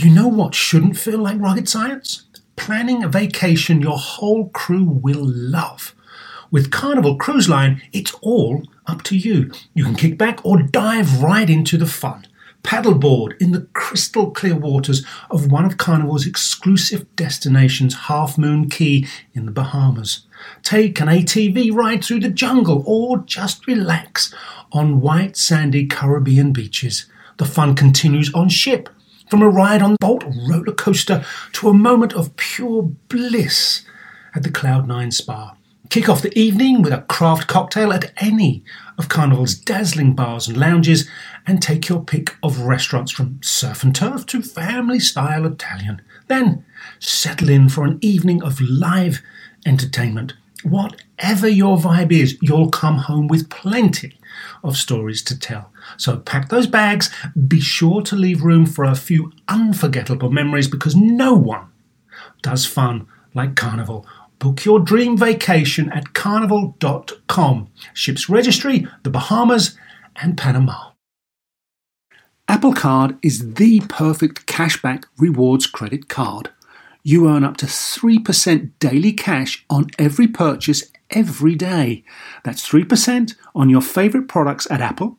You know what shouldn't feel like rocket science? Planning a vacation your whole crew will love. With Carnival Cruise Line, it's all up to you. You can kick back or dive right into the fun. Paddleboard in the crystal clear waters of one of Carnival's exclusive destinations, Half Moon Cay in the Bahamas. Take an ATV ride through the jungle or just relax on white sandy Caribbean beaches. The fun continues on ship from a ride on Bolt roller coaster to a moment of pure bliss at the Cloud9 Spa. Kick off the evening with a craft cocktail at any of Carnival's dazzling bars and lounges, and take your pick of restaurants from surf and turf to family style Italian. Then settle in for an evening of live entertainment. Whatever your vibe is, you'll come home with plenty of stories to tell. So pack those bags, be sure to leave room for a few unforgettable memories because no one does fun like Carnival. Book your dream vacation at carnival.com. Ships registry, the Bahamas, and Panama. Apple Card is the perfect cashback rewards credit card. You earn up to 3% daily cash on every purchase every day. That's 3% on your favorite products at Apple,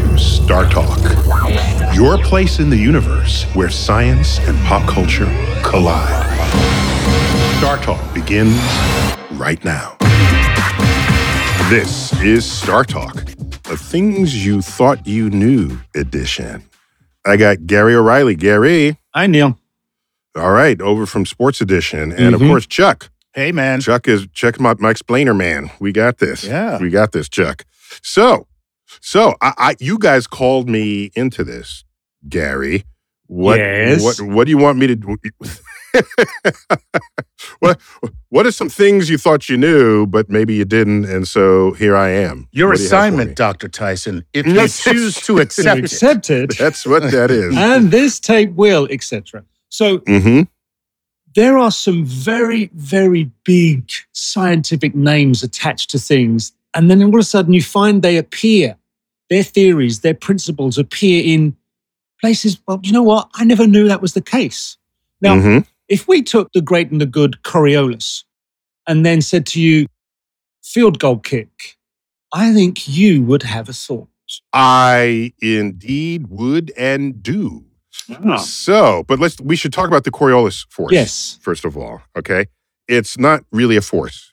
Star Talk, your place in the universe where science and pop culture collide. Star Talk begins right now. This is Star Talk, the things you thought you knew edition. I got Gary O'Reilly. Gary. Hi, Neil. All right, over from Sports Edition. And Mhm. of course, Chuck. Hey, man. Chuck is Chuck my, my explainer man. We got this. Yeah. We got this, Chuck. So, so I, I you guys called me into this, Gary. What Yes. what what do you want me to do? what what are some things you thought you knew, but maybe you didn't, and so here I am. Your What do you have for assignment. Dr. Tyson, if Yes. you choose to accept it. accepted, That's what that is. and this tape will, etc. So mm-hmm. there are some very, very big scientific names attached to things, and then all of a sudden you find they appear, their theories, their principles appear in places. Well, you know what? I never knew that was the case. Now, hmm if we took the great and the good Coriolis and then said to you, field goal kick, I think you would have a thought. I indeed would and do. Ah. So, but let's we should talk about the Coriolis force. Yes. First of all, okay? It's not really a force.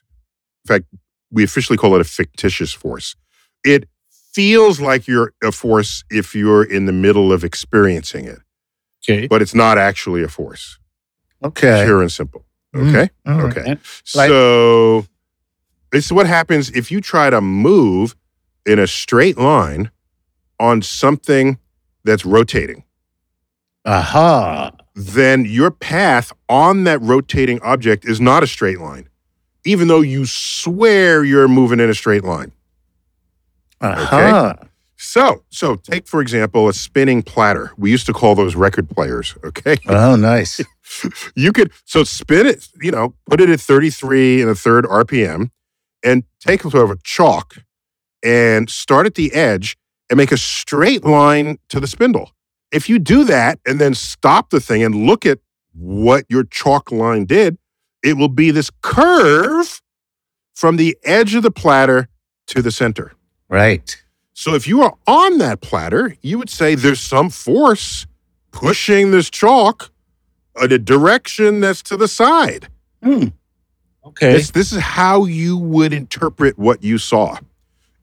In fact, we officially call it a fictitious force. It feels like you're a force if you're in the middle of experiencing it, Okay. but it's not actually a force. Okay. Pure and simple. Mm, Okay? all right. Okay. Like- so this is what happens if you try to move in a straight line on something that's rotating. Aha. then your path on that rotating object is not a straight line, even though you swear you're moving in a straight line. Uh-huh. Aha. So, so take for example a spinning platter. We used to call those record players. Okay, Oh, nice. you could so spin it, you know, put it at 33 and a third RPM, and take a sort of a chalk and start at the edge and make a straight line to the spindle. If you do that and then stop the thing and look at what your chalk line did, it will be this curve from the edge of the platter to the center. Right. So if you are on that platter, you would say there's some force pushing this chalk in a direction that's to the side. Hmm. Okay. This, this is how you would interpret what you saw.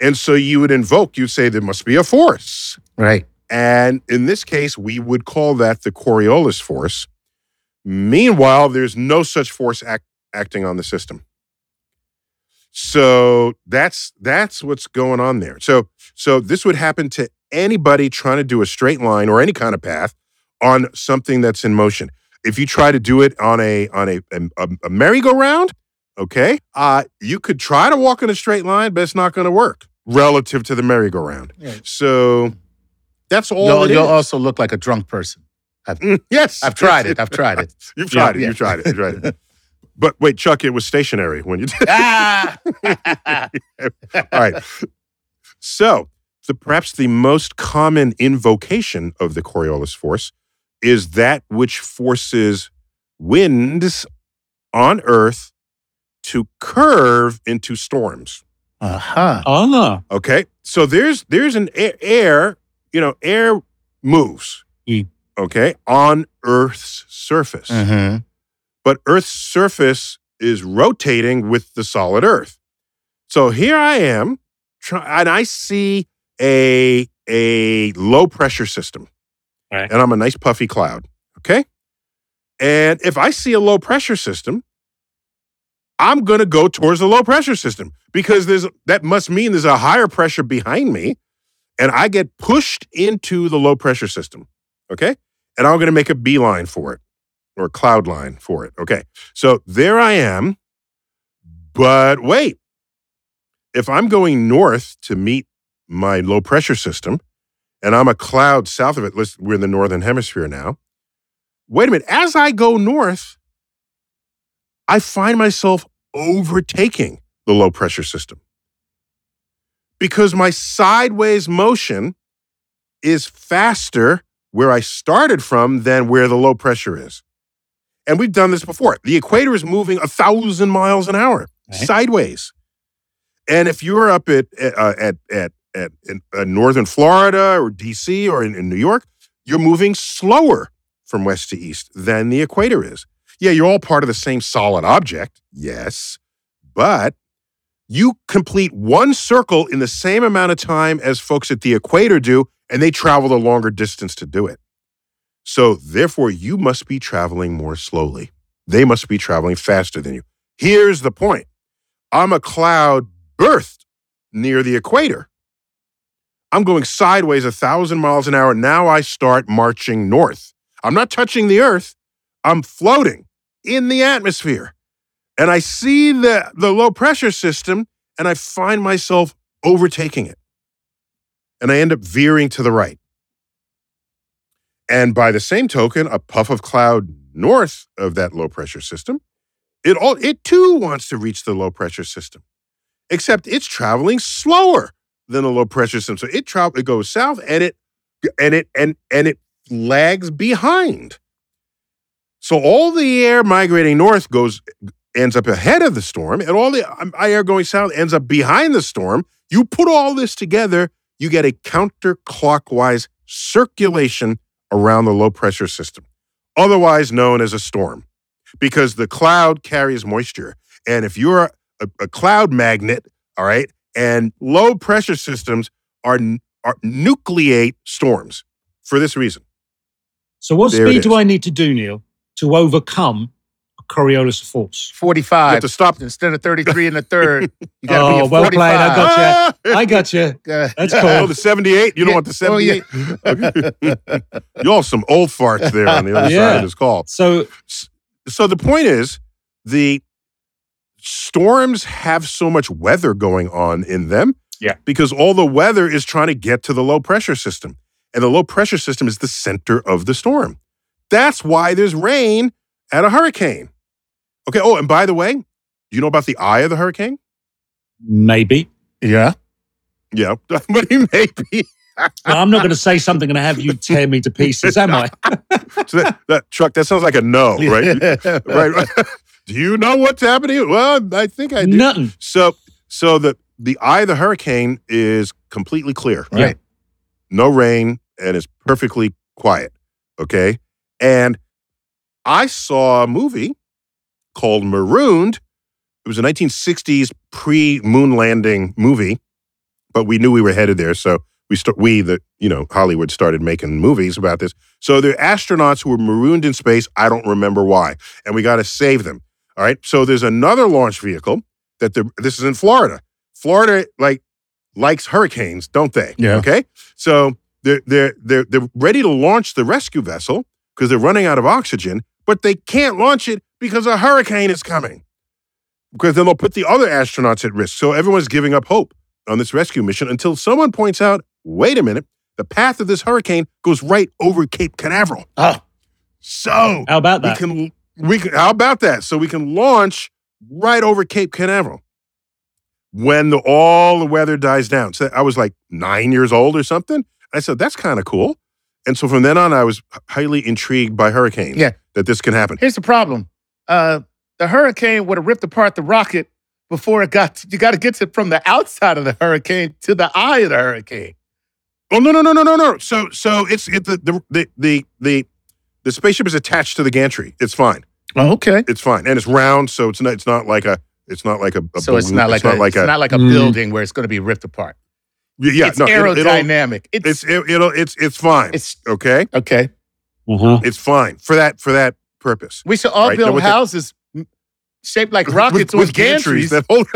And so you would invoke, you'd say there must be a force. Right. And in this case, we would call that the Coriolis force. Meanwhile, there's no such force act, acting on the system. So that's that's what's going on there. So so this would happen to anybody trying to do a straight line or any kind of path on something that's in motion. if you try to do it on a on a a, a merry-go-round, okay, uh, you could try to walk in a straight line, but it's not going to work relative to the merry-go-round. Yeah. So that's all. You'll, it you'll also look like a drunk person. Mm, yes, I've tried it. I've tried it. You've tried Yeah, it. yeah. You've tried it. You've tried it. But wait, Chuck, it was stationary when you did. ah! All right. So, the perhaps the most common invocation of the Coriolis force is that which forces winds on Earth to curve into storms. uh-huh. Ah, Okay, so there's there's an air, air you know, air moves. Mm. Okay, on Earth's surface Mhm. But Earth's surface is rotating with the solid Earth. So here I am, and I see a a low pressure system, Right. and I'm a nice puffy cloud. Okay, and if I see a low pressure system, I'm going to go towards the low pressure system because there's that must mean there's a higher pressure behind me, and I get pushed into the low pressure system. Okay, and I'm going to make a beeline for it or cloud line for it. Okay. So there I am. But wait, if I'm going north to meet my low pressure system and I'm a cloud south of it, we're in the northern hemisphere now. Wait a minute. As I go north, I find myself overtaking the low pressure system because my sideways motion is faster where I started from than where the low pressure is. And we've done this before. The equator is moving a thousand miles an hour Right. sideways. And if you're up at uh, at at at in, uh, northern Florida or DC or in, in New York, you're moving slower from west to east than the equator is. Yeah, you're all part of the same solid object, yes, but you complete one circle in the same amount of time as folks at the equator do, and they travel the longer distance to do it. So, therefore, you must be traveling more slowly. They must be traveling faster than you. Here's the point I'm a cloud birthed near the equator. I'm going sideways a thousand miles an hour. Now I start marching north. I'm not touching the earth, I'm floating in the atmosphere. And I see the, the low pressure system and I find myself overtaking it. And I end up veering to the right. And by the same token, a puff of cloud north of that low pressure system, it all it too wants to reach the low pressure system. Except it's traveling slower than the low pressure system. So it travel it goes south and it and it and and it lags behind. So all the air migrating north goes ends up ahead of the storm, and all the um, air going south ends up behind the storm. You put all this together, you get a counterclockwise circulation around the low pressure system, otherwise known as a storm, because the cloud carries moisture. And if you're a, a cloud magnet, all right, and low pressure systems are, are nucleate storms for this reason. so what There speed do. I need to do, Neil, to overcome Coriolis force? You 45. have to stop. Instead of 33 in the third, you got to be Oh, a 45. well played, I got Ah! I got you. That's Oh, cool. the 78? You don't Yeah. want the Oh, yeah. 78? Y'all some old farts there on the other side of this call. So So the point is, the storms have so much weather going on in them. Yeah. Because all the weather is trying to get to the low pressure system. And the low pressure system is the center of the storm. That's why there's rain at a hurricane. Okay. Oh, and by the way, you know about the eye of the hurricane? maybe. yeah. Yeah. but he may be. Well, I'm not going to say something and have you tear me to pieces, am I? So that, that Chuck, that sounds like a no, right? right, right. Do you know what's happening? Well, I think I do. Nothing. So, so the the eye of the hurricane is completely clear, Yeah. Right. no rain, and it's perfectly quiet. Okay, and I saw a movie called Marooned. It was a 1960s pre-moon landing movie, but we knew we were headed there, so we start we the you know Hollywood started making movies about this. So the astronauts who were marooned in space. I don't remember why, and we got to save them. All right. So there's another launch vehicle that the this is in Florida. Florida like likes hurricanes, don't they? Yeah. Okay. So they're they're they're they're ready to launch the rescue vessel because they're running out of oxygen, but they can't launch it because a hurricane is coming. Because then they'll put the other astronauts at risk. So everyone's giving up hope on this rescue mission until someone points out wait a minute, the path of this hurricane goes right over Cape Canaveral. Oh, So How about we that? can we can how about that? So we can launch right over Cape Canaveral when the, all the weather dies down. So I was like nine years old or something. I said that's kind of cool. And so from then on, I was highly intrigued by hurricanes. Yeah. that this can happen. here's the problem. Uh, the hurricane would have ripped apart the rocket before it got. you got to get it from the outside of the hurricane to the eye of the hurricane. Oh no no no no no no. So so it's it, the, the the the the the spaceship is attached to the gantry. It's fine. Oh, okay. It's fine, and it's round, so it's not it's not like a it's not like a, a So it's balloon. not like a, like it's a not like a Mm. building where it's going to be ripped apart. yeah it's no it'll- it'll- aerodynamic. It's it's it, it'll it's it's fine. it's okay. okay. Uh-huh. It's fine for that for that purpose. We should all Right, build with the- houses shaped like rockets with, gantries, that hold.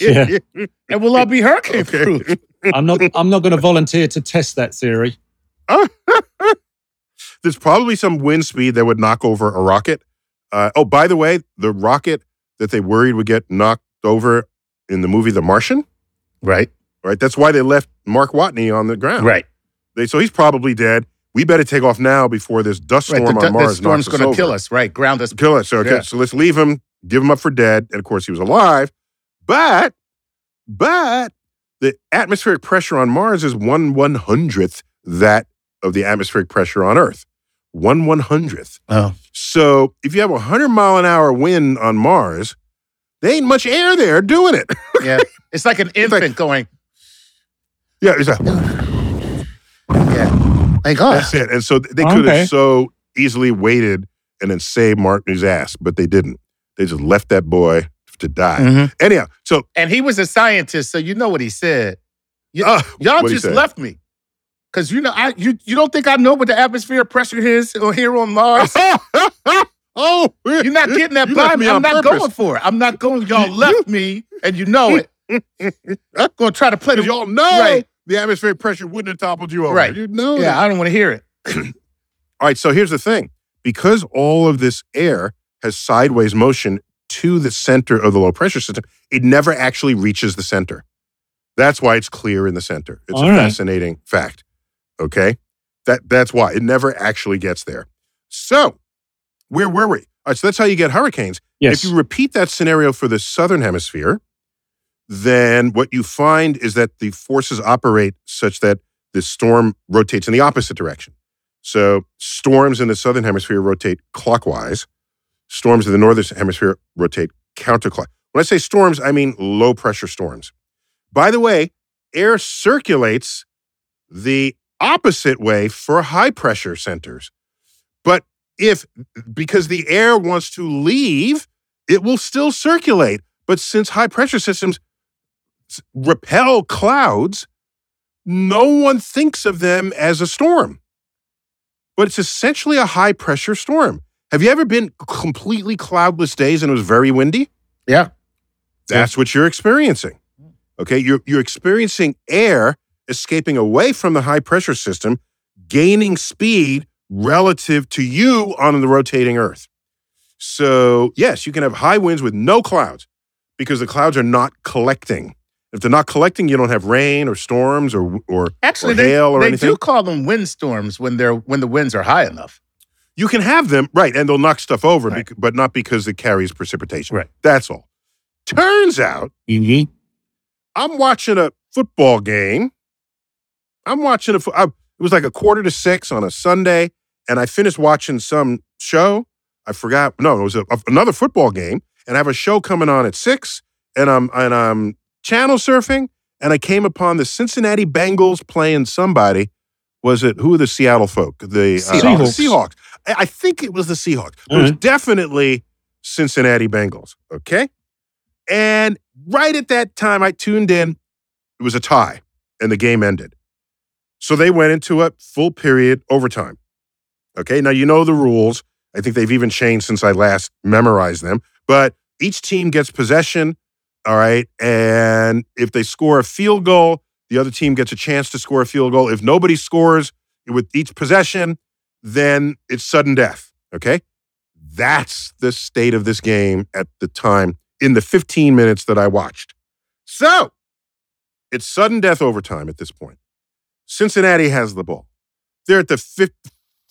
Yeah. and we'll all be hurricane proof. I'm not. I'm not going to volunteer to test that theory. There's probably some wind speed that would knock over a rocket. Uh, oh, by the way, the rocket that they worried would get knocked over in the movie The Martian, Right. right? That's why they left Mark Watney on the ground. Right. They, so he's probably dead. We better take off now before this dust Right. storm The, on the Mars storm's knocks us going to kill us. Right. Ground us. Kill us. Okay, Yeah. so let's leave him, give him up for dead, and of course he was alive. But, but the atmospheric pressure on Mars is one one hundredth that of the atmospheric pressure on Earth. One one hundredth. Oh. So if you have a hundred mile an hour wind on Mars, there ain't much air there doing it. Yeah. It's like an infant going. yeah, it's a, Yeah. Like oh. that's it. And so they could Okay. have so easily waited and then saved Martin's ass, but they didn't. They just left that boy to die. Mhm. Anyhow, so And he was a scientist, so you know what he said. You- uh, Y'all just left me. Cause you know, I you you don't think I know what the atmosphere pressure is or here on Mars? oh, You're not getting that You by me. me I'm not purpose. going for it. I'm not going. Y'all left me, and you know it. I'm gonna try to play the y'all know Right. The atmospheric pressure wouldn't have toppled you over. Right. You know Yeah, that. I don't want to hear it. All right, so here's the thing. Because all of this air has sideways motion to the center of the low pressure system, it never actually reaches the center. That's why it's clear in the center. It's All a right. fascinating fact. Okay? That that's why it never actually gets there. So, where were we? All right, so that's how you get hurricanes. Yes. If you repeat that scenario for the southern hemisphere, then what you find is that the forces operate such that the storm rotates in the opposite direction. So storms in the southern hemisphere rotate clockwise. Storms in the northern hemisphere rotate counterclockwise. When I say storms, I mean low pressure storms. By the way, air circulates the opposite way for high pressure centers. But if, because the air wants to leave, it will still circulate. But since high pressure systems repel clouds, no one thinks of them as a storm. But it's essentially a high pressure storm. Have you ever been completely cloudless days and it was very windy? Yeah. That's what you're experiencing. Okay, you're you're experiencing air escaping away from the high pressure system, gaining speed relative to you on the rotating Earth. So, yes, you can have high winds with no clouds because the clouds are not collecting. If they're not collecting, you don't have rain or storms or or Actually, or they, hail or they anything. do call them windstorms when they're when the winds are high enough. You can have them, right, and they'll knock stuff over, Right. bec- but not because it carries precipitation. Right. That's all. Turns out Mhm. I'm watching a football game. I'm watching a. fo- I, it was like a quarter to six on a Sunday, and I finished watching some show. I forgot. No, it was a, another football game, and I have a show coming on at six, and I'm and I'm channel surfing, and I came upon the Cincinnati Bengals playing somebody. Was it who are the Seattle folk? The uh, Seahawks. the Seahawks. I, think it was the Seahawks. But It was definitely Cincinnati Bengals. Okay. And right at that time, I tuned in. It was a tie, and the game ended. So they went into a full period overtime. Okay. Now, you know the rules. I think they've even changed since I last memorized them. But each team gets possession. All right. And if they score a field goal, the other team gets a chance to score a field goal. If nobody scores with each possession, then it's sudden death. Okay. That's the state of this game at the time in the 15 minutes that I watched. So it's sudden death overtime at this point. Cincinnati has the ball. They're at the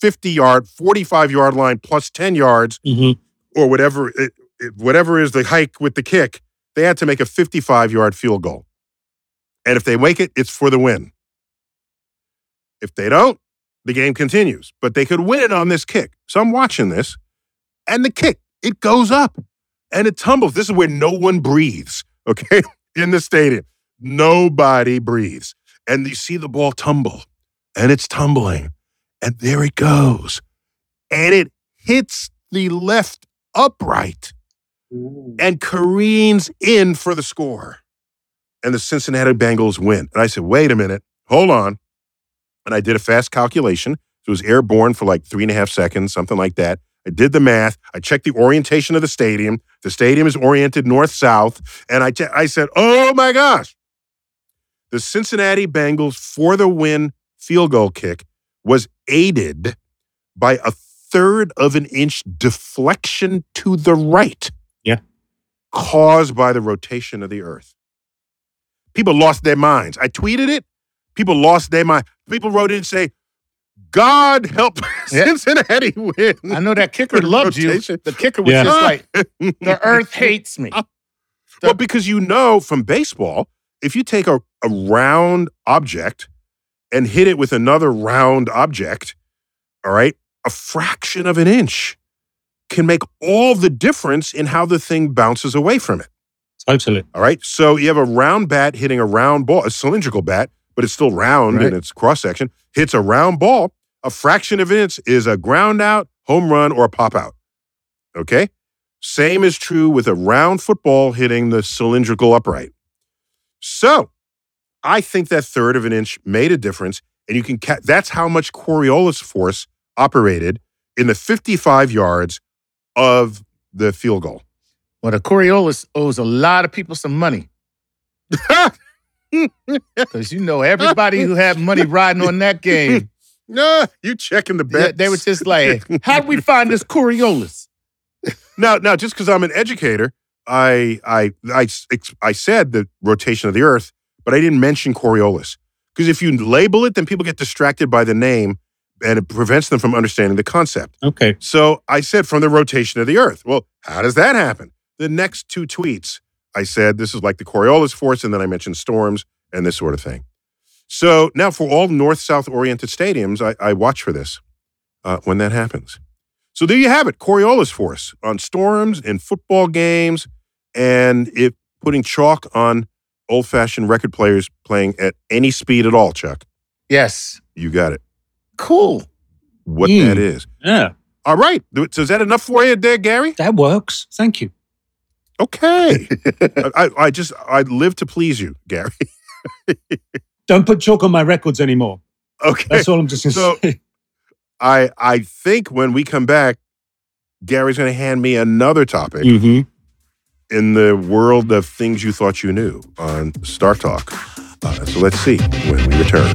50 yard, 45 yard line plus 10 yards Mhm. or whatever, it, it- whatever is the hike with the kick. They had to make a 55 yard field goal. And if they make it, it's for the win. If they don't, the game continues. But they could win it on this kick. So I'm watching this, and the kick, it goes up and it tumbles. This is where no one breathes, okay? In the stadium. Nobody breathes. And you see the ball tumble, and it's tumbling, and there it goes. And it hits the left upright and careens in for the score. And the Cincinnati Bengals win. And I said, wait a minute, hold on. And I did a fast calculation. It was airborne for like three and a half seconds, something like that. I did the math. I checked the orientation of the stadium. The stadium is oriented north south. And I, che- I said, oh my gosh. The Cincinnati Bengals for the win field goal kick was aided by a third of an inch deflection to the right. Yeah. Caused by the rotation of the earth. People lost their minds. I tweeted it. People lost their mind. People wrote in and say, God help Yeah. Cincinnati win. I know that kicker loved you. The kicker was Yeah. just like, the earth hates me. well, because you know from baseball, if you take a, a round object and hit it with another round object, all right, a fraction of an inch can make all the difference in how the thing bounces away from it. Totally. All right. So you have a round bat hitting a round ball, a cylindrical bat, but it's still round Right. in its cross section, hits a round ball. A fraction of an inch is a ground out, home run, or a pop out. Okay. Same is true with a round football hitting the cylindrical upright. So I think that third of an inch made a difference. And you can, ca- that's how much Coriolis force operated in the 55 yards of the field goal. Well, the Coriolis owes a lot of people some money. Because you know, everybody who had money riding on that game, No, you checking the bet. they were just like, how do we find this Coriolis? now, now, just because I'm an educator, I, I, I, I said the rotation of the Earth, but I didn't mention Coriolis because if you label it, then people get distracted by the name, and it prevents them from understanding the concept. Okay. So I said from the rotation of the Earth. Well, how does that happen? The next two tweets, I said this is like the Coriolis force, and then I mentioned storms and this sort of thing. So now for all north-south oriented stadiums, I, I watch for this uh, when that happens. So there you have it, Coriolis force on storms in football games, and it putting chalk on old-fashioned record players playing at any speed at all. Chuck, Yes. you got it. Cool. What Mm. that is. Yeah. All right. So is that enough for you, there, Gary? That works. Thank you. Okay. I, I- I just I live to please you, Gary. Don't put chalk on my records anymore. Okay. That's all I'm just going to So- say. I I think when we come back, Gary's going to hand me another topic hmm in the world of things you thought you knew on Star Talk. Uh, so let's see when we return.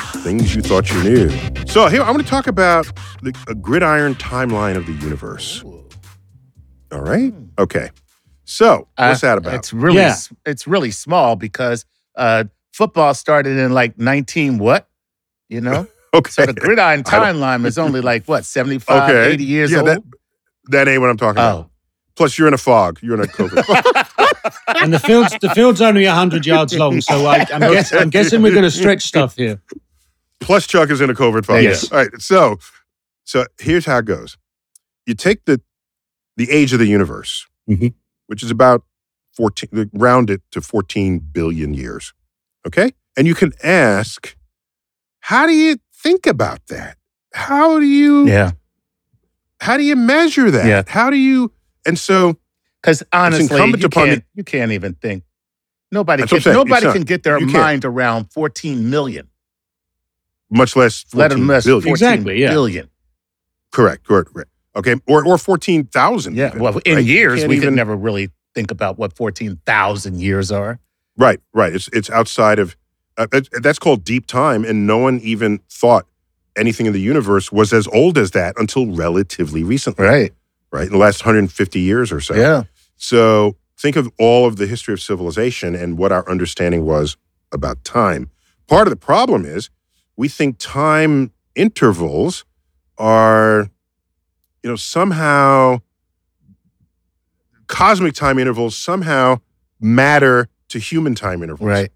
Things you thought you knew. So here I'm going to talk about the, a gridiron timeline of the universe. All right. Okay. So what's Uh, that about? It's really, Yeah. it's really small because uh, football started in like 19 what? You know? okay. So the gridiron timeline is only like what, 75, okay. 80 years yeah, old? That, that ain't what I'm talking about. oh. Plus, you're in a fog. You're in a COVID. And the field's the field's only hundred yards long, so I, I'm, guess, I'm guessing we're going to stretch stuff here. Plus, Chuck is in a COVID fog. Yes. All right. So, so here's how it goes. You take the the age of the universe, Mhm. which is about 14, round it to 14 billion years. Okay. And you can ask, how do you think about that? How do you, Yeah. how do you measure that? Yeah. How do you, and so Because honestly, you can't, you can't even think. Nobody, can, nobody can get their you can't. mind around 14 million, much less 14 let alone billion. 14 Exactly, yeah. billion. Correct, correct, correct. Okay. Or, or 14,000. Yeah. even, Well, in right? Years, we even- could never really think about what 14,000 years are. Right, right. It's it's outside of uh, it- that's called deep time, and no one even thought anything in the universe was as old as that until relatively recently. Right. Right, in the last 150 years or so. Yeah. So think of all of the history of civilization and what our understanding was about time. Part of the problem is we think time intervals are, you know, somehow cosmic time intervals somehow matter to human time intervals Right.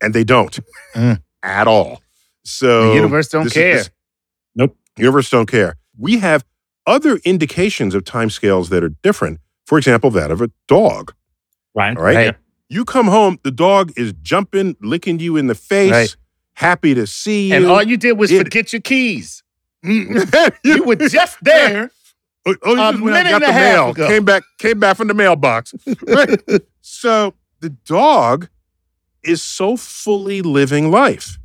and they don't Mm. at all. So the universe don't this is- care. this- Nope. Universe don't care. We have other indications of timescales that are different. For example, that of a dog. Right. All right. Right. You come home, the dog is jumping, licking you in the face, Right. Happy to see you. And all you did was It- forget your keys. you were just there. Oh, oh, a is I minute got and the a mail. ago. Came back, came back from the mailbox. Right. so the dog is so fully living life.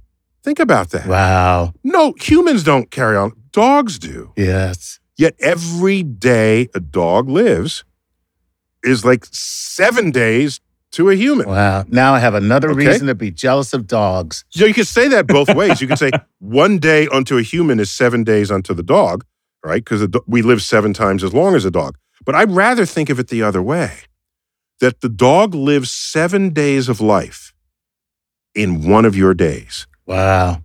Think about that. Wow. No, humans don't carry on. Dogs do. Yes. Yet every day a dog lives is like seven days to a human. Wow. Now I have another Okay. reason to be jealous of dogs. So you can say that both ways. You can say one day unto a human is seven days unto the dog, right? Because we live seven times as long as a dog. But I'd rather think of it the other way that the dog lives seven days of life in one of your days. Wow.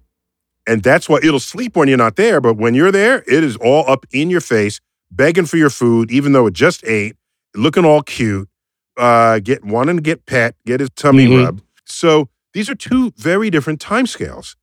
And that's why it'll sleep when you're not there. But when you're there, it is all up in your face, begging for your food, even though it just ate, looking all cute, uh, get wanting to get pet, get his tummy Mhm. rubbed. So these are two very different timescales.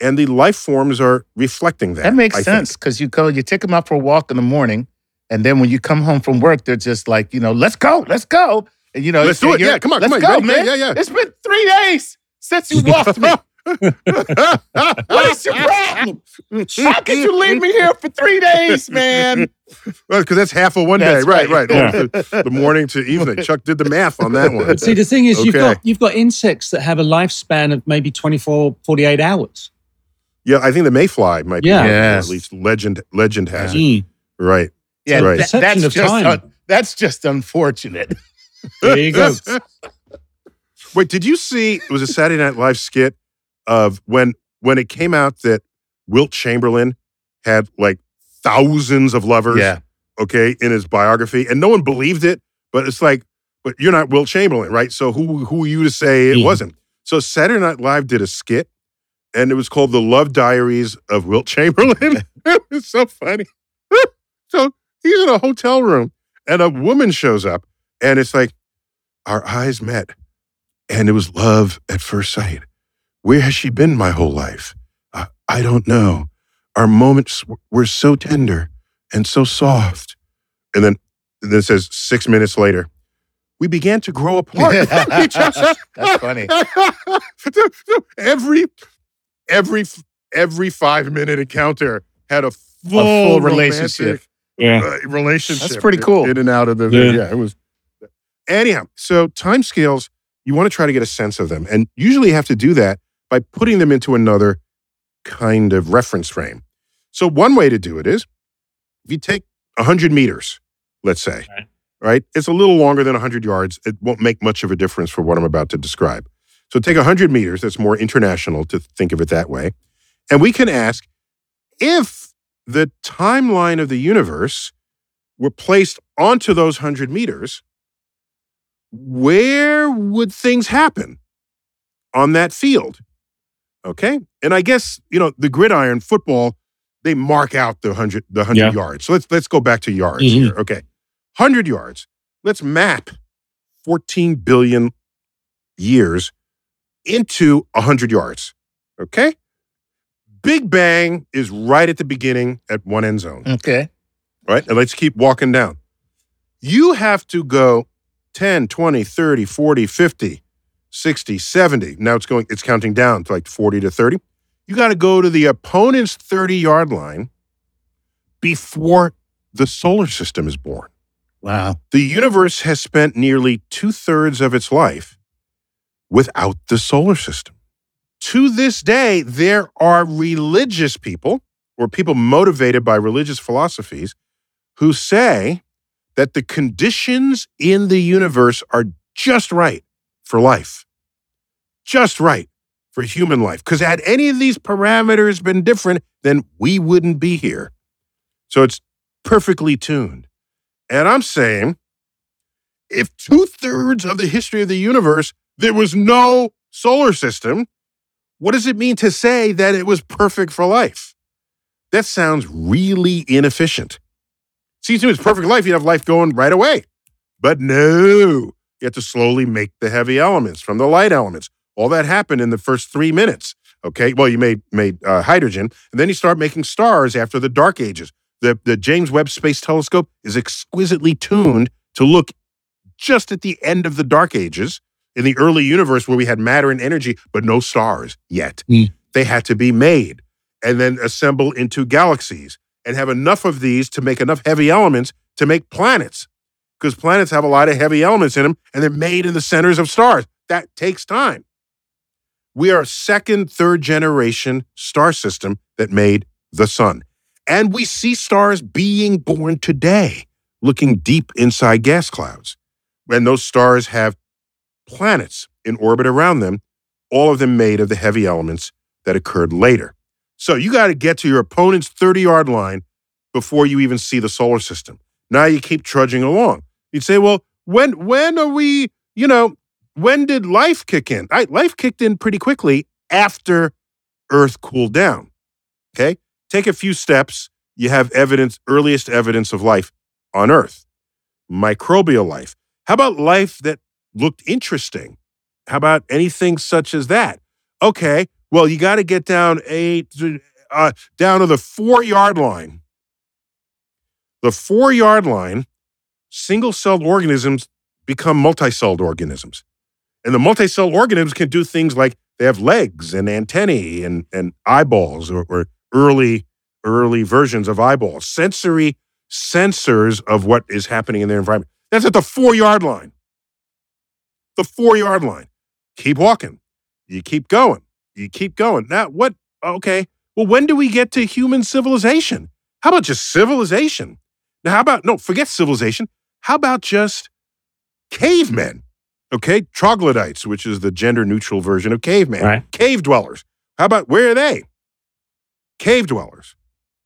And the life forms are reflecting that. That makes I sense because you go, you take them out for a walk in the morning, and then when you come home from work, they're just like, you know, let's go, let's go. And you know, Let's do it. Yeah, come on, let's come on. go, man. Yeah, yeah, It's been three days since you walked me. What is your problem? How could you leave me here for three days, man? Well, because that's half of one That's day. Right, right. right. The, the morning to evening. Chuck did the math on that one. See, the thing is, you've got you've got insects that have a lifespan of maybe 24, 48 hours. Yeah, I think the mayfly might be Yeah. one, or Yes. at least legend legend has it. Mm. Right. Yeah, Right. that- Perception that's of just time. un- that's just unfortunate. There you go. Wait, did you see? It was a Saturday Night Live skit of when when it came out that Wilt Chamberlain had like thousands of lovers. Yeah. Okay, in his biography, and no one believed it. But it's like, but you're not Wilt Chamberlain, right? So who who are you to say it Mhm. wasn't? So Saturday Night Live did a skit, and it was called "The Love Diaries of Wilt Chamberlain." it was so funny. so he's in a hotel room, and a woman shows up, and it's like, our eyes met, and it was love at first sight. Where has she been my whole life? I, I don't know. Our moments w- were so tender and so soft. And then, and then it says six minutes later, we began to grow apart. from each other. That's funny. So- so every every every five minute encounter had a full, full relationship. Yeah. uh, relationship. That's pretty cool. In and out of the Yeah. yeah. it was. Anyhow, so time scales you want to try to get a sense of them, and usually you have to do that by putting them into another kind of reference frame. So one way to do it is if you take hundred meters, let's say, Right. right? It's a little longer than hundred yards. It won't make much of a difference for what I'm about to describe. So take 100 meters, that's more international to think of it that way. And we can ask if the timeline of the universe were placed onto those 100 meters, where would things happen on that field? Okay? And I guess, you know, the gridiron football, they mark out the 100 the 100 Yeah. yards. So let's let's go back to yards Mhm. here. Okay. 100 yards. Let's map 14 billion years into 100 yards. Okay? Big Bang is right at the beginning at one end zone, Okay. right? And let's keep walking down. You have to go 10, 20, 30, 40, 50, 60, 70. Now it's going, it's counting down to like 40 to 30. You got to go to the opponent's 30 yard line before the solar system is born. Wow. The universe has spent nearly two thirds of its life without the solar system. To this day, there are religious people or people motivated by religious philosophies who say that the conditions in the universe are just right for life, just right for human life. Because had any of these parameters been different, then we wouldn't be here. So it's perfectly tuned. And I'm saying if two thirds of the history of the universe, there was no solar system, what does it mean to say that it was perfect for life? That sounds really inefficient. Seems to me it's perfect life, you'd have life going right away. But no, you have to slowly make the heavy elements from the light elements. All that happened in the first three minutes. Okay, well, you made made uh, hydrogen, and then you start making stars after the dark ages. The the James Webb Space Telescope is exquisitely tuned to look just at the end of the dark ages in the early universe where we had matter and energy, but no stars yet. Mm. They had to be made and then assemble into galaxies and have enough of these to make enough heavy elements to make planets. Because planets have a lot of heavy elements in them and they're made in the centers of stars. That takes time. We are a second, third generation star system that made the sun. And we see stars being born today, looking deep inside gas clouds. And those stars have planets in orbit around them, all of them made of the heavy elements that occurred later. So you got to get to your opponent's 30 yard line before you even see the solar system. Now you keep trudging along. You'd say, well, when when are we, you know, when did life kick in? Right, life kicked in pretty quickly after Earth cooled down. Okay? Take a few steps, you have evidence, earliest evidence of life on Earth. Microbial life. How about life that looked interesting? How about anything such as that? Okay, well, you got to get down eight, uh, down to the four yard line. The four yard line, single celled organisms become multi celled organisms. And the multi celled organisms can do things like they have legs and antennae and, and eyeballs or, or early, early versions of eyeballs, sensory sensors of what is happening in their environment. That's at the four yard line. The four yard line. Keep walking. You keep going. You keep going. Now, what? Okay. Well, when do we get to human civilization? How about just civilization? Now, how about, no, forget civilization. How about just cavemen? Okay, troglodytes, which is the gender neutral version of caveman. Right. Cave dwellers. How about where are they? Cave dwellers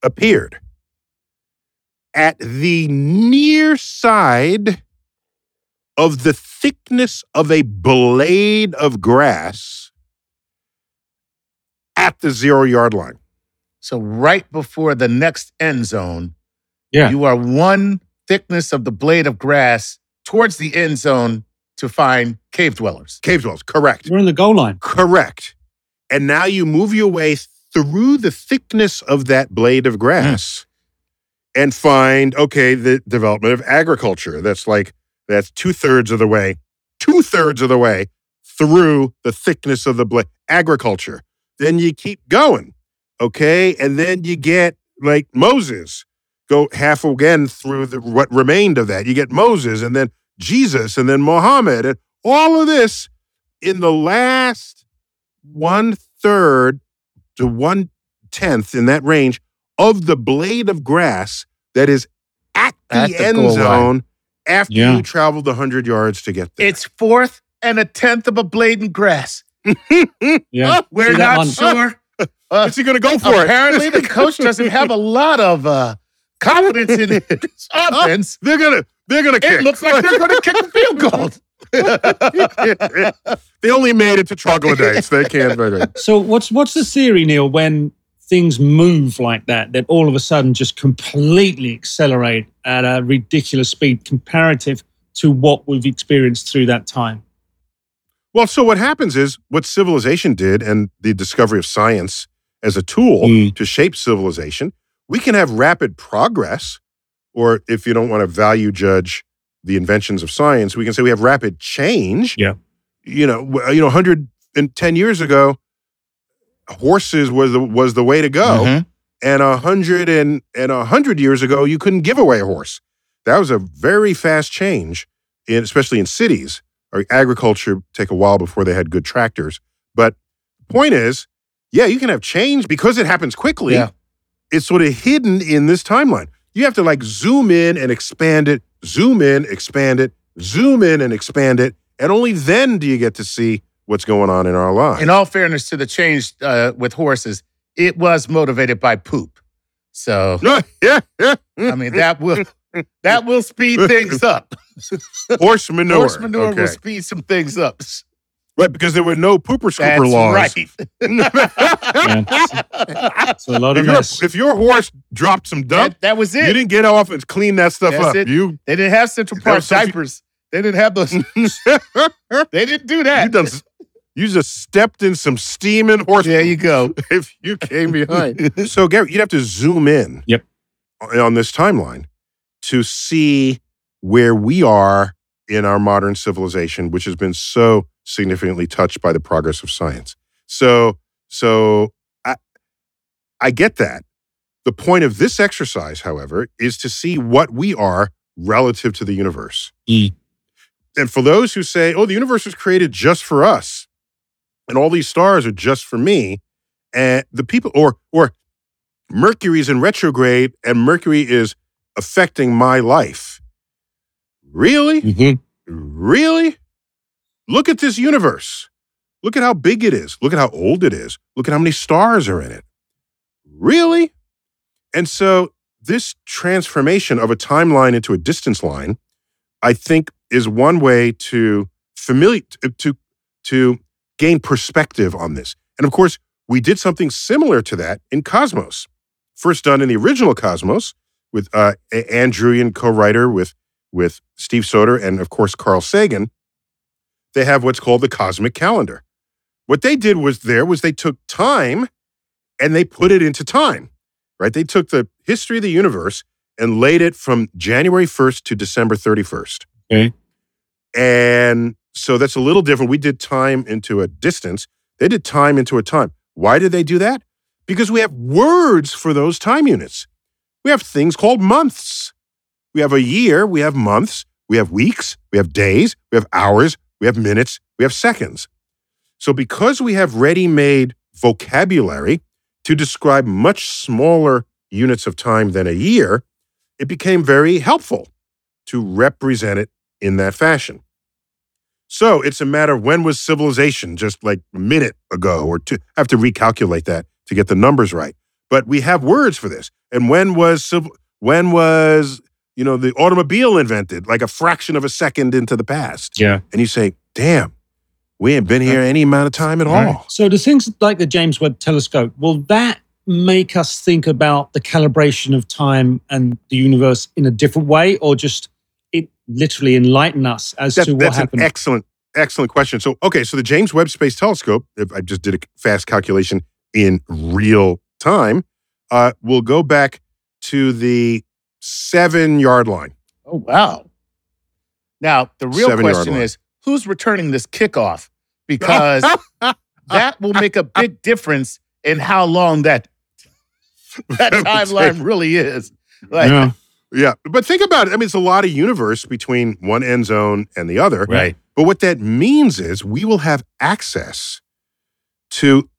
appeared at the near side of the thickness of a blade of grass at the zero yard line. So right before the next end zone, Yeah. you are one thickness of the blade of grass towards the end zone to find cave dwellers. Cave dwellers, correct. We're in the goal line. Correct. And now you move your way through the thickness of that blade of grass and find, okay, the development of agriculture. That's like, that's two thirds of the way, two thirds of the way through the thickness of the blade. Agriculture. Then you keep going, okay? And then you get like Moses, go half again through the, what remained of that. You get Moses and then Jesus and then Muhammad and all of this in the last one third to one tenth in that range of the blade of grass that is at the At the end goal line. zone after Yeah. you traveled the hundred yards to get there. It's fourth and a tenth of a blade in grass. Yeah. We're not one? sure. Uh, What's he going to go for? apparently, it? the coach doesn't have a lot of uh, confidence in his offense. they're gonna they're gonna kick. It looks like they're going to kick the field goal. they only made it to troglodytes. They can't. So what's what's the theory, Neil, when things move like that, that all of a sudden just completely accelerate at a ridiculous speed comparative to what we've experienced through that time? Well, so what happens is what civilization did and the discovery of science as a tool Mm. to shape civilization, we can have rapid progress, or if you don't want to value judge the inventions of science, we can say we have rapid change. Yeah. You know, you know, 110 years ago, horses was the, was the way to go. Mhm. And a hundred and and a hundred years ago, you couldn't give away a horse. That was a very fast change, in, especially in cities. Or agriculture take a while before they had good tractors. But the point is, yeah, you can have change because it happens quickly. Yeah. It's sort of hidden in this timeline. You have to like zoom in and expand it, zoom in, expand it, zoom in and expand it, and only then do you get to see what's going on in our lives. In all fairness to the change uh, with horses, it was motivated by poop. So yeah. I mean that will that will speed things up. horse manure. Horse manure Okay. will speed some things up. Right, because there were no pooper scooper That's laws. right. So a lot if, of your, mess. if your horse dropped some dump, That, that was you it. didn't get off and clean that stuff That's up. it. You They didn't have Central Park was something- diapers. They didn't have those. they didn't do you that. done you just stepped in some steaming horse There you go. if you came behind. so Gary, you'd have to zoom in Yep. on this timeline to see where we are in our modern civilization, which has been so significantly touched by the progress of science. So so I I get that. The point of this exercise, however, is to see what we are relative to the universe. Mm. And for those who say, oh, the universe was created just for us, and all these stars are just for me, and the people, or or Mercury's in retrograde and Mercury is affecting my life. Really? Mhm. Really? Look at this universe. Look at how big it is. Look at how old it is. Look at how many stars are in it. Really? And so, this transformation of a timeline into a distance line, I think, is one way to familiar to to gain perspective on this. And of course, we did something similar to that in Cosmos. First done in the original Cosmos with uh, A- Ann Druyan, co-writer with with Steve Soter and of course Carl Sagan. They have what's called the cosmic calendar. What they did was there was they took time and they put it into time. Right? They took the history of the universe and laid it from January 1st to December 31st. Okay. And so that's a little different. We did time into a distance. They did time into a time. Why did they do that? Because we have words for those time units. We have things called months. We have a year, we have months, we have weeks, we have days, we have hours, we have minutes, we have seconds. So because we have ready-made vocabulary to describe much smaller units of time than a year, it became very helpful to represent it in that fashion. So it's a matter of when was civilization, just like a minute ago or two. I have to recalculate that to get the numbers right. But we have words for this. And when was when was you know the automobile invented? Like a fraction of a second into the past. Yeah. And you say, damn, we ain't been here any amount of time at Right. all. So the things like the James Webb Telescope, will that make us think about the calibration of time and the universe in a different way, or just it literally enlighten us as That- to what that's happened? an excellent, excellent question. So, okay, so the James Webb Space Telescope, if I just did a fast calculation in real time, uh, will go back to the seven yard line. Oh wow! Now the real Seven-yard question is, who's returning this kickoff? Because that will make a big difference in how long that that timeline really is. Like, yeah. Yeah, but think about it. I mean, it's a lot of universe between one end zone and the other. right. But what that means is we will have access to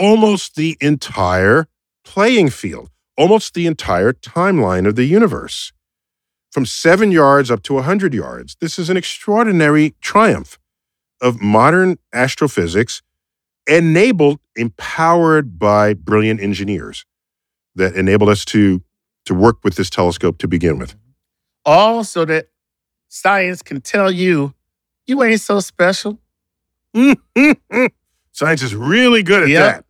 almost the entire playing field, almost the entire timeline of the universe, from seven yards up to 100 yards. This is an extraordinary triumph of modern astrophysics, enabled, empowered by brilliant engineers that enabled us to, to work with this telescope to begin with. All so that science can tell you you ain't so special. Science is really good at Yep. that.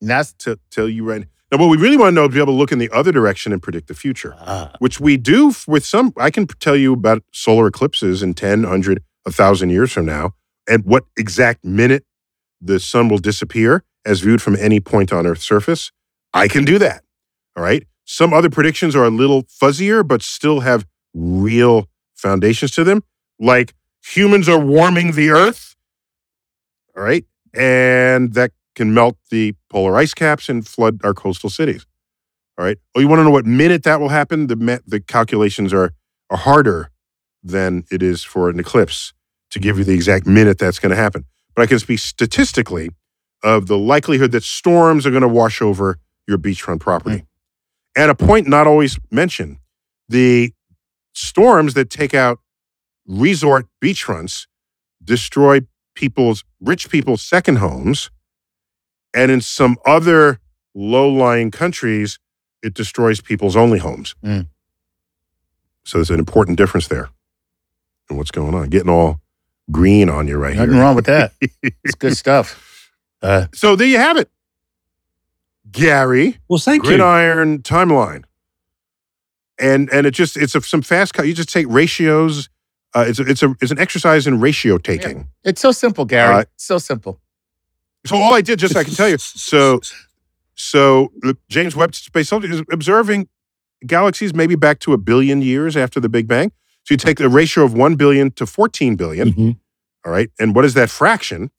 And that's to tell you right now. What we really want to know is be able to look in the other direction and predict the future, ah, which we do with some. I can tell you about solar eclipses in 10, 100, 1,000 years from now, and what exact minute the sun will disappear as viewed from any point on Earth's surface. I can do that. All right. Some other predictions are a little fuzzier, but still have real foundations to them, like humans are warming the Earth. All right. And that can melt the polar ice caps and flood our coastal cities. All right. Oh, you want to know what minute that will happen? The the calculations are are harder than it is for an eclipse to give you the exact minute that's going to happen. But I can speak statistically of the likelihood that storms are going to wash over your beachfront property. Hmm. And a point not always mentioned: the storms that take out resort beachfronts destroy people's rich people's second homes and in some other low-lying countries it destroys people's only homes Mm. so there's an important difference there and what's going on getting all green on you right nothing here Nothing wrong with that. It's good stuff. Uh, so there you have it gary Well, thank you. gridiron timeline and and it just it's a, some fast cut you just take ratios uh, it's a, it's a it's an exercise in ratio taking it's so simple, Gary. Uh, so simple. So all I did, just so I can tell you, so so James Webb Space Telescope is observing galaxies maybe back to a billion years after the Big Bang. So you take the ratio of one billion to fourteen billion, Mhm. all right, and what is that fraction?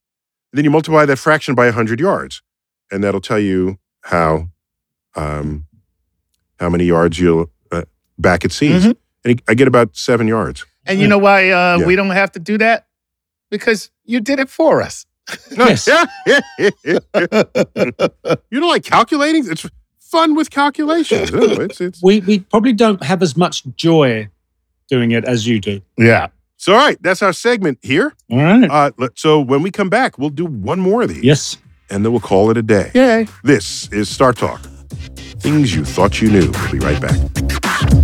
then you multiply that fraction by hundred yards, and that'll tell you how um, how many yards you'll uh, back it sees. Mhm. And I get about seven yards. And you know why uh, Yeah. we don't have to do that? Because you did it for us. Yes. you don't like calculating? It's fun with calculations. It's, it's, We, we probably don't have as much joy doing it as you do. Yeah. so, all right, that's our segment here. All right. Uh, so, when we come back, we'll do one more of these yes. and then we'll call it a day. Yay. This is StarTalk. Things you thought you knew. We'll be right back.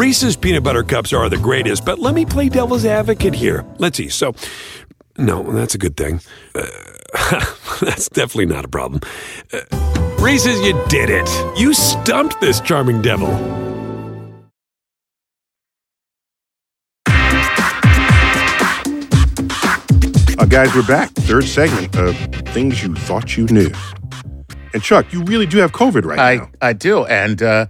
Reese's peanut butter cups are the greatest, but let me play devil's advocate here. Let's see. So, no, that's a good thing. Uh, that's definitely not a problem. Uh, Reese's, you did it. You stumped this charming devil. Uh, guys, we're back. Third segment of things you thought you knew. And Chuck, you really do have COVID right I, now. I do. And uh,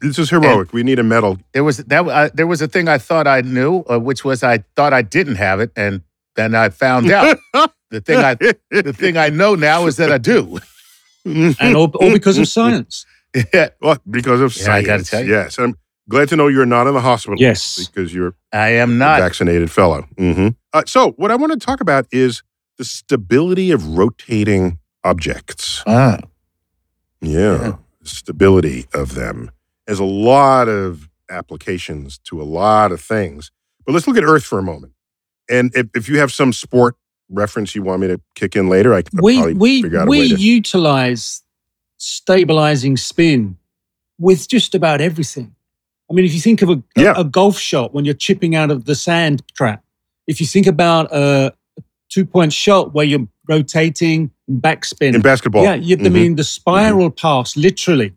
This is heroic. we need a medal. there was that uh, there was a thing I thought I knew, uh, which was I thought I didn't have it, and then I found out. the thing I the thing I know now is that I do. and all, all because of science. Yeah, Well, because of Yeah, I gotta tell you. Yes. I'm glad to know you're not in the hospital. Yes. Because you're I am a not. vaccinated fellow. hmm Uh, so, what I want to talk about is the stability of rotating objects. Ah, Yeah. Yeah. Stability of them. There's a lot of applications to a lot of things. But let's look at Earth for a moment. And if, if you have some sport reference you want me to kick in later, I can we probably we figure out a way we to. utilize stabilizing spin with just about everything. I mean, if you think of a, Yeah. a, golf shot when you're chipping out of the sand trap, if you think about a two point shot where you're rotating and backspin, in basketball. yeah, you, I Mhm. mean the spiral pass literally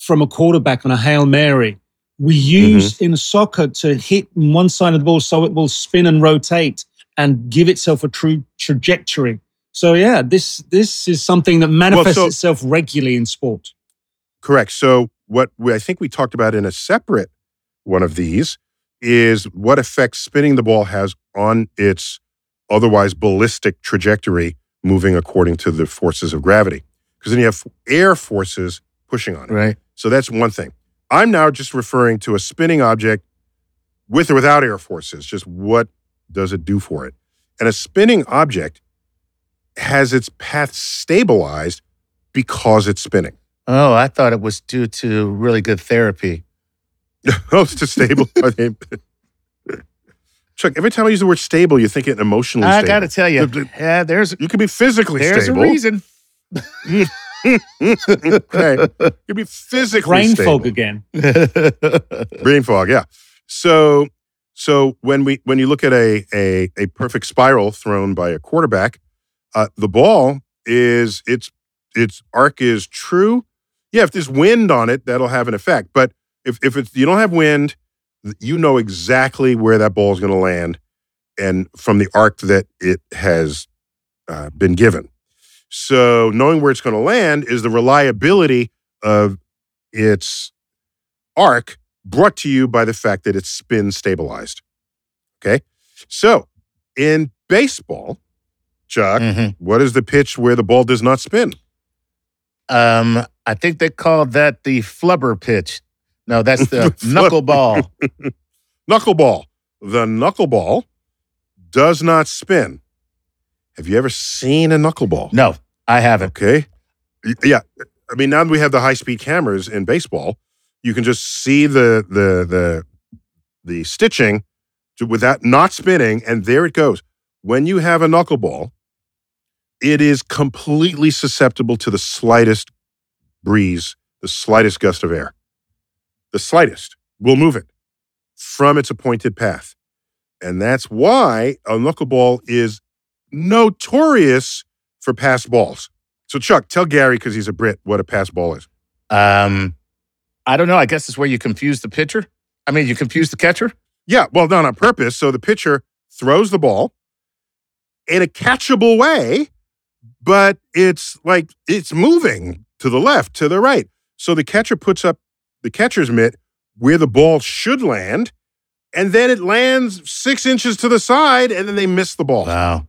from a quarterback on a hail mary. We use Mm-hmm. in soccer to hit one side of the ball so it will spin and rotate and give itself a true trajectory. So yeah, this this is something that manifests so- itself regularly in sport. Correct. So, what we, I think we talked about in a separate one of these is what effect spinning the ball has on its otherwise ballistic trajectory moving according to the forces of gravity. Because then you have air forces pushing on it. right. So, that's one thing. I'm now just referring to a spinning object with or without air forces. Just what does it do for it? And a spinning object has its path stabilized because it's spinning. Oh, I thought it was due to really good therapy. Oh, it's to stable. Chuck, every time I use the word stable, you think it emotionally I stable. got to tell you, yeah, there's You can be physically there's stable. There's a reason. okay. You can be physically Brain stable. fog again. Brain fog, yeah. So so when we when you look at a a, a perfect spiral thrown by a quarterback, uh, the ball is its its arc is true. Yeah, if there's wind on it, that'll have an effect. But if if it's you don't have wind, you know exactly where that ball is going to land, and from the arc that it has uh, been given. So knowing where it's going to land is the reliability of its arc brought to you by the fact that it's spin stabilized. Okay. So in baseball, Chuck, Mhm. what is the pitch where the ball does not spin? Um, I think they called that the flubber pitch. No, that's the knuckleball. Knuckleball. The knuckleball does not spin. Have you ever seen a knuckleball? No, I haven't. Okay. Yeah. I mean, now that we have the high speed cameras in baseball, you can just see the the the the stitching to, with that not spinning, and there it goes. When you have a knuckleball, it is completely susceptible to the slightest breeze, the slightest gust of air. The slightest will move it from its appointed path. And that's why a knuckleball is notorious for pass balls. So, Chuck, tell Gary, because he's a Brit, what a pass ball is. Um, I don't know. I guess it's where you confuse the pitcher. I mean, you confuse the catcher. Yeah, well, done on purpose. So the pitcher throws the ball in a catchable way, but it's like it's moving to the left, to the right. So the catcher puts up the catcher's mitt where the ball should land, and then it lands six inches to the side, and then they miss the ball. Wow.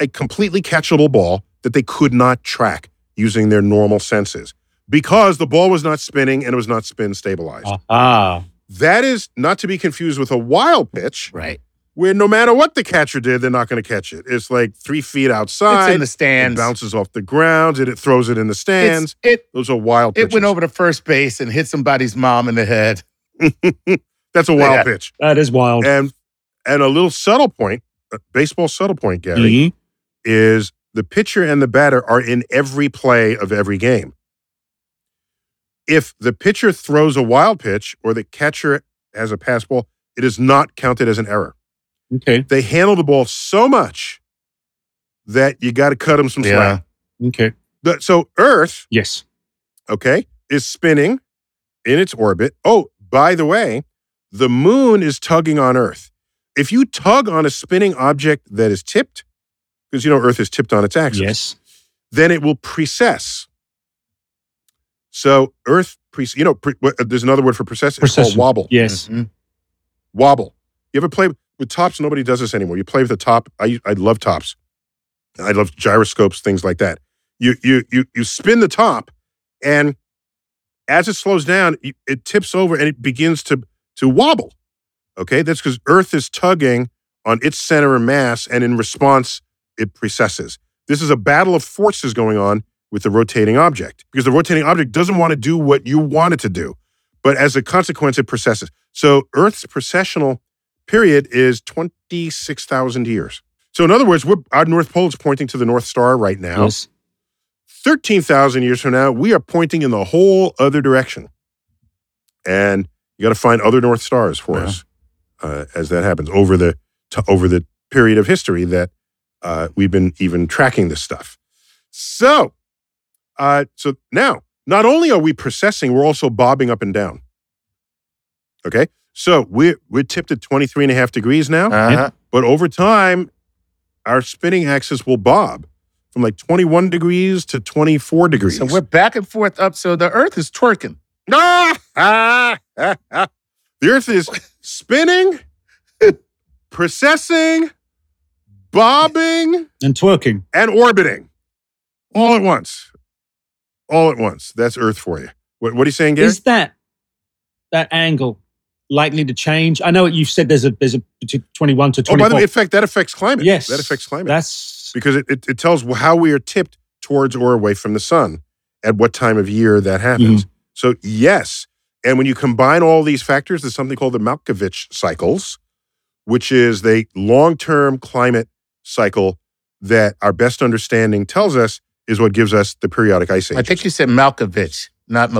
A completely catchable ball that they could not track using their normal senses because the ball was not spinning and it was not spin stabilized. Ah, That is not to be confused with a wild pitch Right. where no matter what the catcher did, they're not going to catch it. It's like three feet outside. It's in the It stands. bounces off the ground and it throws it in the It's, stands. it Those are wild it went over to first base and hit somebody's mom in the head. That's a wild Yeah. pitch. that is wild. And and a little subtle point, a baseball subtle point, Gary, Mhm. Is the pitcher and the batter are in every play of every game. If the pitcher throws a wild pitch or the catcher has a pass ball, it is not counted as an error. Okay. They handle the ball so much that you got to cut them some slack. Okay. The- so Earth, Yes. okay, is spinning in its orbit. Oh, by the way, the moon is tugging on Earth. If you tug on a spinning object that is tipped, because you know Earth is tipped on its axis, Yes. then it will precess. So Earth, pre- you know, pre- what- there's another word for precess. It's called Precession. wobble. Yes. Mhm. Wobble. You ever play with tops? Nobody does this anymore. You play with the top. I I love tops. I love gyroscopes, things like that. You you you you spin the top, and as it slows down, it- it tips over and it begins to to wobble. Okay, that's because Earth is tugging on its center of mass, and in response, it precesses. This is a battle of forces going on with the rotating object because the rotating object doesn't want to do what you want it to do, but as a consequence, it precesses. So Earth's precessional period is 26,000 years. So in other words, we're, our North Pole is pointing to the North Star right now. Yes. 13,000 years from now, we are pointing in the whole other direction. And you got to find other North Stars for Yeah. us uh, as that happens over the to, over the period of history that uh, we've been even tracking this stuff. So, uh, so now, not only are we precessing, we're also bobbing up and down. Okay, so we're we're tipped at 23 and a half degrees now. Uh-huh. But over time, our spinning axis will bob from like 21 degrees to 24 degrees. So we're back and forth up. So the Earth is twerking. Ah! Ah! Ah! Ah! the Earth is spinning, precessing, bobbing, And twerking. and orbiting all at once. All at once. That's Earth for you. What, what are you saying, Gary? Is that that angle likely to change? I know you've said there's a there's a 21 to oh, 24. by the way, in fact, that affects climate. yes. That affects climate. That's because it, it, it tells how we are tipped towards or away from the sun at what time of year that happens. Mm-hmm. So, yes. And when you combine all these factors, there's something called the Malkovich cycles, which is the long term climate cycle that our best understanding tells us is what gives us the periodic ice age. I think you said Malkovich, not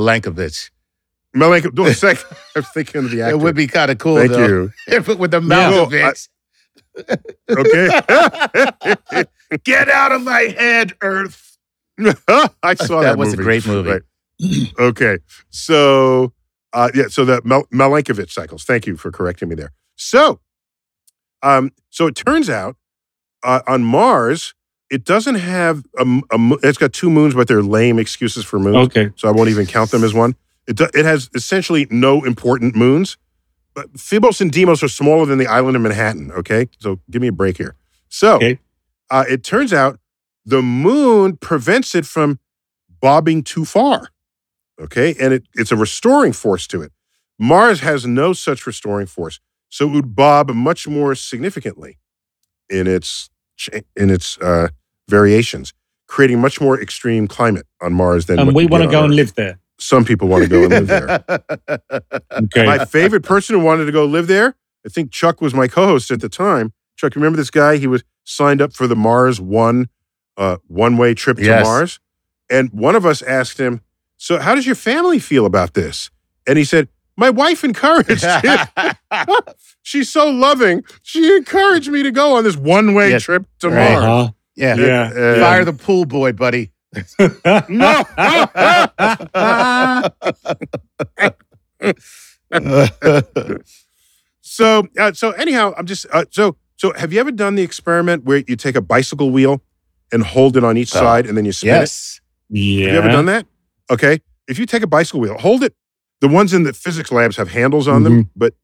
do a second. I was thinking of the actor. It would be kind of cool, Thank though. you. If it were the Malkovich. Okay. Get out of my head, Earth. I saw that. That was a great movie. Right. okay. So, uh, yeah, so the Mel- Milankovitch cycles. Thank you for correcting me there. So, um, so it turns out uh, on Mars, it doesn't have a, a it's got two moons, but they're lame excuses for moons. okay. So I won't even count them as one. It, do- it has essentially no important moons. But Phobos and Deimos are smaller than the island of Manhattan. Okay, so give me a break here. So Okay. uh, it turns out the moon prevents it from bobbing too far. Okay, and it, it's a restoring force to it. Mars has no such restoring force, so it would bob much more significantly in its in its uh, variations, creating much more extreme climate on Mars than. And what we want to go on and live there. Some people want to go and live there. Okay. My favorite person who wanted to go live there, I think Chuck was my co-host at the time. Chuck, remember this guy? He was signed up for the Mars One uh, one-way trip to Yes. Mars. And one of us asked him, "So, how does your family feel about this?" And he said, "My wife encouraged it. She's so loving. She encouraged me to go on this one-way Yeah, trip to right. Mars." Uh-huh. yeah. Yeah. Uh, Fire the pool boy, buddy. No. so, uh, so anyhow, I'm just uh, so so. Have you ever done the experiment where you take a bicycle wheel and hold it on each Oh, side and then you spin yes. yeah. it? Have you ever done that? Okay. If you take a bicycle wheel, hold it. The ones in the physics labs have handles on them, mm-hmm. but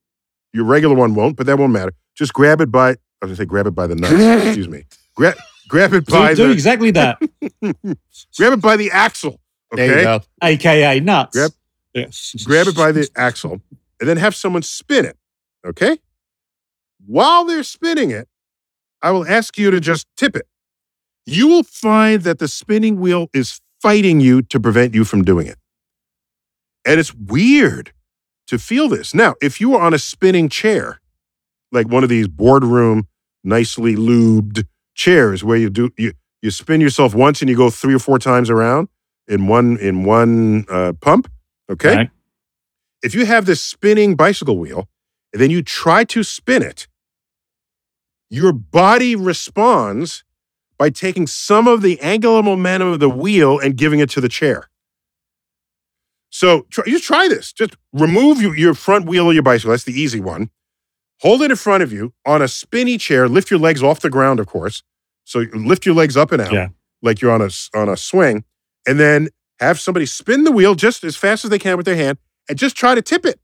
your regular one won't. But that won't matter. Just grab it by. I was gonna say grab it by the nuts. excuse me. Grab grab it by Do, do exactly that. grab it by the axle. Okay. There you go. AKA nuts. Grab- Yeah. grab it by the axle, and then have someone spin it. Okay? While they're spinning it, I will ask you to just tip it. You will find that the spinning wheel is fighting you to prevent you from doing it. And it's weird to feel this. Now, if you were on a spinning chair, like one of these boardroom, nicely lubed chairs where you do you You spin yourself once and you go three or four times around in one in one uh, pump. Okay. Right. If you have this spinning bicycle wheel and then you try to spin it, your body responds by taking some of the angular momentum of the wheel and giving it to the chair. So try, just try this. Just remove your, your front wheel of your bicycle. That's the easy one. Hold it in front of you on a spinny chair. Lift your legs off the ground, of course. So you lift your legs up and out Yeah. like you're on a on a swing, and then have somebody spin the wheel just as fast as they can with their hand, and just try to tip it.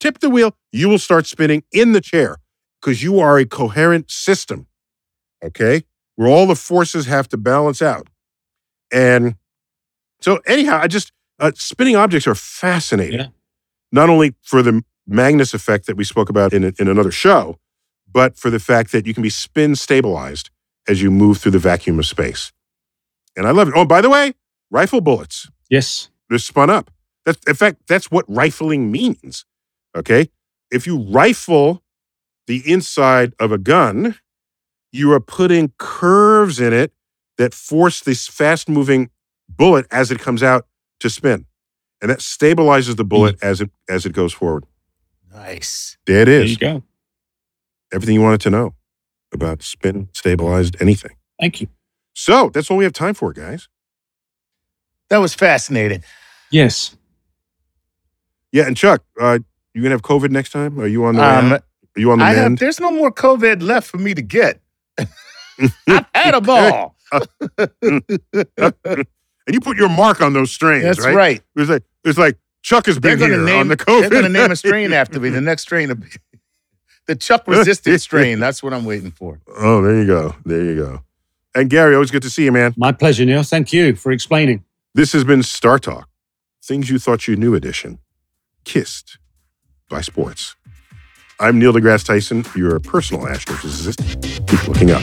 Tip the wheel. You will start spinning in the chair because you are a coherent system. Okay, where all the forces have to balance out, and so anyhow, I just uh, spinning objects are fascinating. Yeah. Not only for the Magnus effect that we spoke about in, a- in another show, but for the fact that you can be spin stabilized as you move through the vacuum of space. And I love it. Oh, by the way, rifle bullets, Yes. they're spun up. That's, in fact, that's what rifling means. Okay. If you rifle the inside of a gun, you are putting curves in it that force this fast moving bullet as it comes out to spin. And that stabilizes the bullet as it as it goes forward. Nice. There it is. There is. you go. Everything you wanted to know about spin stabilized anything. Thank you. So that's all we have time for, guys. That was fascinating. Yes. Yeah, and Chuck, uh, you gonna have COVID next time? Are you on the Um, Are you on the I have, there's no more COVID left for me to get. I've had a all. and you put your mark on those strains, That's right? right. It's like it's like Chuck has They're been going to here name on the COVID. They're going to name a strain after me. The next strain, will be the Chuck resistant strain. That's what I'm waiting for. oh, there you go. There you go. And Gary, always good to see you, man. My pleasure, Neil. Thank you for explaining. This has been StarTalk, Things You Thought You Knew edition, kissed by sports. I'm Neil deGrasse Tyson, your personal astrophysicist. Keep looking up.